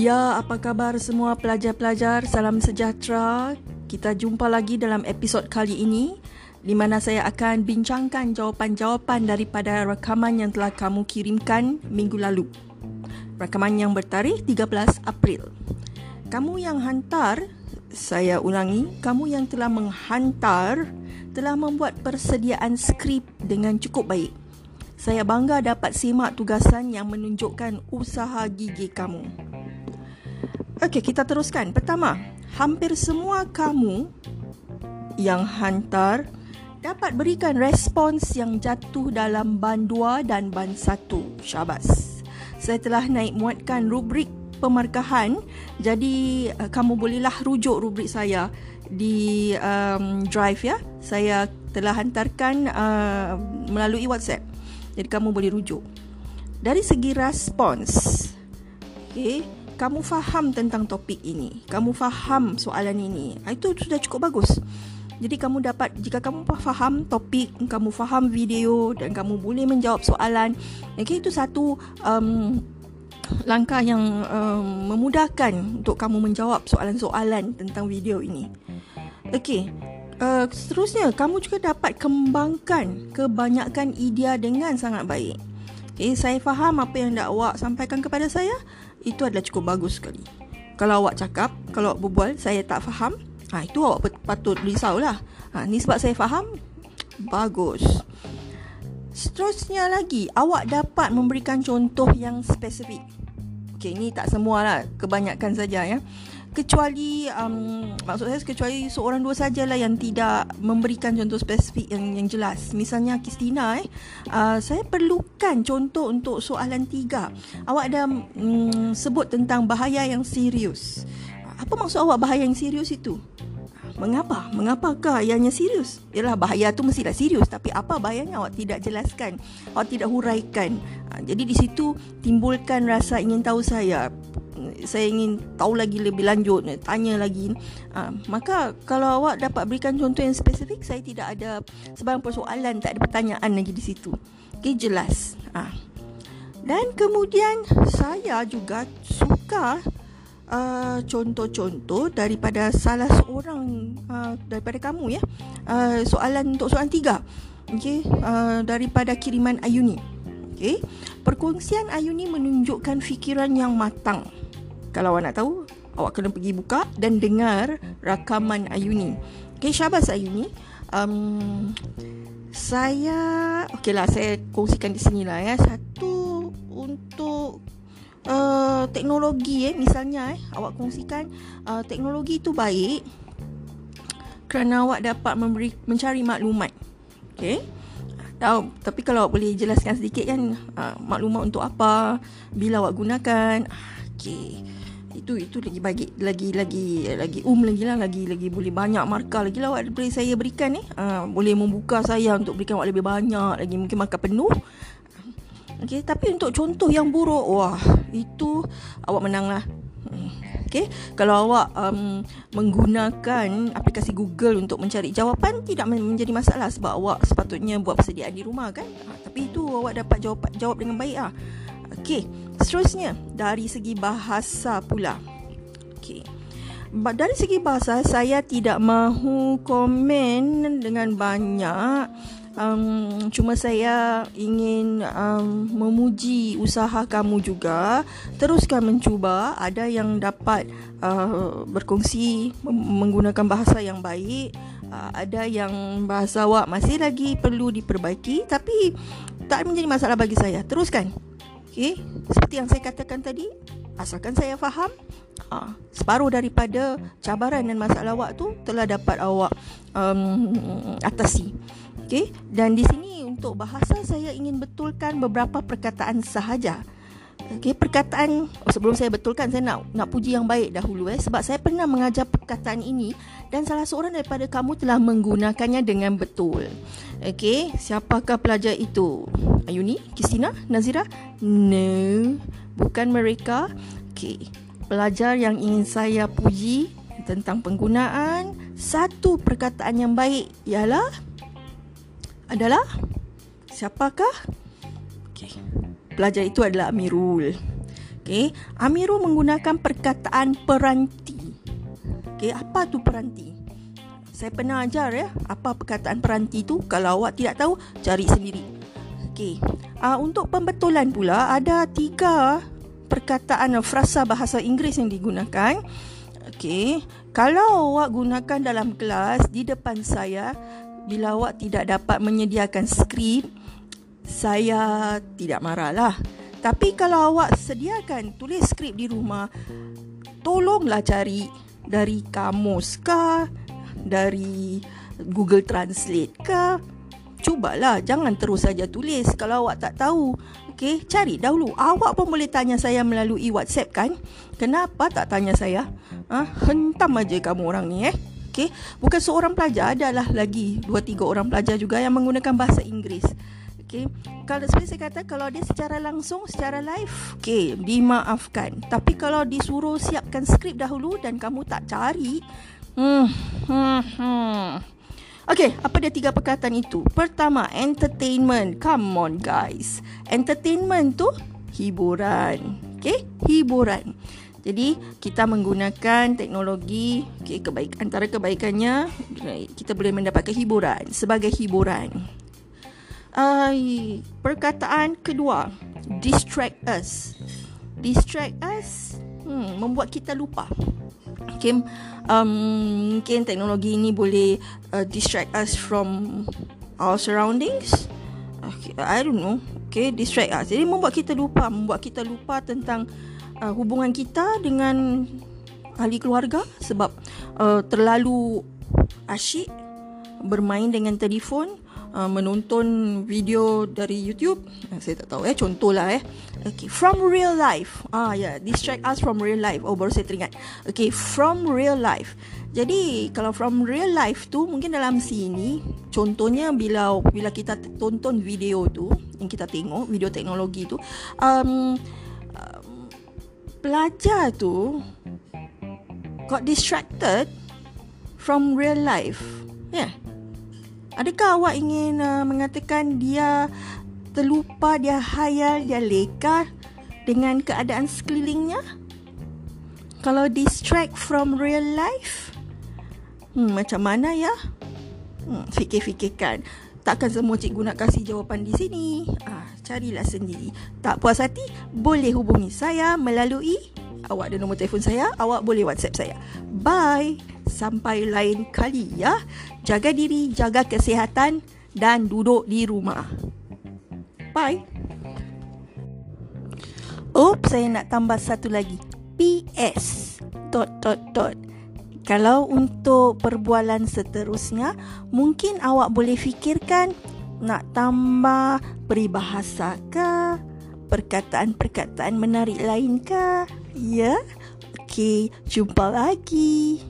Ya, apa khabar semua pelajar-pelajar? Salam sejahtera. Kita jumpa lagi dalam episod kali ini di mana saya akan bincangkan jawapan-jawapan daripada rakaman yang telah kamu kirimkan minggu lalu. Rakaman yang bertarikh 13 April. Kamu yang hantar, saya ulangi, kamu yang telah menghantar telah membuat persediaan skrip dengan cukup baik. Saya bangga dapat simak tugasan yang menunjukkan usaha gigi kamu. Okey, kita teruskan. Pertama, hampir semua kamu yang hantar dapat berikan respons yang jatuh dalam ban 2 dan ban 1. Syabas. Saya telah naik muatkan rubrik pemarkahan. Jadi uh, kamu bolehlah rujuk rubrik saya di um, drive ya. Saya telah hantarkan uh, melalui WhatsApp. Jadi kamu boleh rujuk. Dari segi respons, okay, kamu faham tentang topik ini. Kamu faham soalan ini. Ah, itu sudah cukup bagus. Jadi kamu dapat jika kamu faham topik, kamu faham video dan kamu boleh menjawab soalan. Okay, itu satu um, langkah yang um, memudahkan untuk kamu menjawab soalan-soalan tentang video ini. Okey, uh, seterusnya kamu juga dapat kembangkan kebanyakan idea dengan sangat baik. Okay, saya faham apa yang dah awak sampaikan kepada saya. Itu adalah cukup bagus sekali. Kalau awak cakap, kalau awak berbual, saya tak faham. Ha, itu awak patut risaulah. Ha, ni sebab saya faham. Bagus. Seterusnya lagi, awak dapat memberikan contoh yang spesifik. Okey, ni tak semualah, kebanyakan saja ya kecuali um, maksud saya kecuali seorang dua sajalah yang tidak memberikan contoh spesifik yang yang jelas misalnya Kristina eh uh, saya perlukan contoh untuk soalan tiga awak ada um, sebut tentang bahaya yang serius apa maksud awak bahaya yang serius itu Mengapa? Mengapakah ianya serius? Yalah bahaya tu mestilah serius tapi apa bahayanya awak tidak jelaskan, awak tidak huraikan. Ha, jadi di situ timbulkan rasa ingin tahu saya saya ingin tahu lagi lebih lanjut tanya lagi. Uh, maka kalau awak dapat berikan contoh yang spesifik saya tidak ada sebarang persoalan tak ada pertanyaan lagi di situ. Okey jelas. Uh. dan kemudian saya juga suka uh, contoh-contoh daripada salah seorang uh, daripada kamu ya. Uh, soalan untuk soalan tiga. Okey uh, daripada kiriman Ayuni okey perkongsian Ayuni menunjukkan fikiran yang matang kalau awak nak tahu, awak kena pergi buka dan dengar rakaman Ayuni. Okay, syabas Ayuni. Um, saya, okey lah, saya kongsikan di sini lah ya. Satu untuk uh, teknologi eh, misalnya eh, awak kongsikan uh, teknologi itu baik kerana awak dapat memberi mencari maklumat. Okay. Tahu, tapi kalau awak boleh jelaskan sedikit kan uh, maklumat untuk apa, bila awak gunakan. Okay itu itu lagi bagi lagi lagi lagi um lagi lah lagi lagi boleh banyak markah lagi lah awak boleh saya berikan ni. Uh, boleh membuka saya untuk berikan awak lebih banyak lagi mungkin markah penuh. Okey tapi untuk contoh yang buruk wah itu awak menang lah Okay, kalau awak um, menggunakan aplikasi Google untuk mencari jawapan tidak menjadi masalah sebab awak sepatutnya buat persediaan di rumah kan. Ha, tapi itu awak dapat jawab jawab dengan baik ah. Okey, seterusnya dari segi bahasa pula. Okey. Dari segi bahasa saya tidak mahu komen dengan banyak. Um, cuma saya ingin um, memuji usaha kamu juga. Teruskan mencuba. Ada yang dapat uh, berkongsi menggunakan bahasa yang baik. Uh, ada yang bahasa awak masih lagi perlu diperbaiki. Tapi tak menjadi masalah bagi saya. Teruskan. Okay, seperti yang saya katakan tadi, asalkan saya faham, uh, separuh daripada cabaran dan masalah awak tu telah dapat awak um, atasi. Okay, dan di sini untuk bahasa saya ingin betulkan beberapa perkataan sahaja. Okay, perkataan oh, sebelum saya betulkan saya nak nak puji yang baik dahulu eh sebab saya pernah mengajar perkataan ini dan salah seorang daripada kamu telah menggunakannya dengan betul. Okay, siapakah pelajar itu? Ayuni, Kistina, Nazira? No, bukan mereka. Okay, pelajar yang ingin saya puji tentang penggunaan satu perkataan yang baik ialah adalah siapakah? Okay pelajar itu adalah Amirul. Okey, Amirul menggunakan perkataan peranti. Okey, apa tu peranti? Saya pernah ajar ya, apa perkataan peranti tu? Kalau awak tidak tahu, cari sendiri. Okey. Uh, untuk pembetulan pula ada tiga perkataan frasa bahasa Inggeris yang digunakan. Okey, kalau awak gunakan dalam kelas di depan saya bila awak tidak dapat menyediakan skrip, saya tidak marahlah. Tapi kalau awak sediakan tulis skrip di rumah, tolonglah cari dari kamus kah, dari Google Translate kah. Cubalah, jangan terus saja tulis kalau awak tak tahu. Okey, cari dahulu. Awak pun boleh tanya saya melalui WhatsApp kan? Kenapa tak tanya saya? Ha? Hentam aja kamu orang ni eh. Okey, bukan seorang pelajar, adalah lagi dua tiga orang pelajar juga yang menggunakan bahasa Inggeris. Okey, kalau seperti saya kata kalau dia secara langsung, secara live, okey, dimaafkan. Tapi kalau disuruh siapkan skrip dahulu dan kamu tak cari, hmm, hmm, hmm. Okay, apa dia tiga perkataan itu? Pertama, entertainment. Come on guys. Entertainment tu hiburan. Okay, hiburan. Jadi, kita menggunakan teknologi, okay, kebaik, antara kebaikannya, kita boleh mendapatkan hiburan sebagai hiburan. Uh, perkataan kedua, distract us. Distract us, hmm, membuat kita lupa okay, um, mungkin teknologi ini boleh uh, distract us from our surroundings okay, I don't know okay, distract us jadi membuat kita lupa membuat kita lupa tentang uh, hubungan kita dengan ahli keluarga sebab uh, terlalu asyik bermain dengan telefon Uh, menonton video dari YouTube. Uh, saya tak tahu eh contohlah eh. Okay from real life. Ah ya yeah. distract us from real life. Oh baru saya teringat. Okay from real life. Jadi kalau from real life tu mungkin dalam sini contohnya bila bila kita tonton video tu yang kita tengok video teknologi tu um pelajar tu got distracted from real life yeah Adakah awak ingin uh, mengatakan dia terlupa, dia hayal, dia leka dengan keadaan sekelilingnya? Kalau distract from real life? Hmm, macam mana ya? Hmm, fikir-fikirkan. Takkan semua cikgu nak kasih jawapan di sini. Ah, carilah sendiri. Tak puas hati? Boleh hubungi saya melalui awak ada nombor telefon saya, awak boleh WhatsApp saya. Bye. Sampai lain kali ya. Jaga diri, jaga kesihatan dan duduk di rumah. Bye. Oops, saya nak tambah satu lagi. PS. Dot dot dot. Kalau untuk perbualan seterusnya, mungkin awak boleh fikirkan nak tambah peribahasa ke, perkataan-perkataan menarik lain ke? Ya? Okey, jumpa lagi.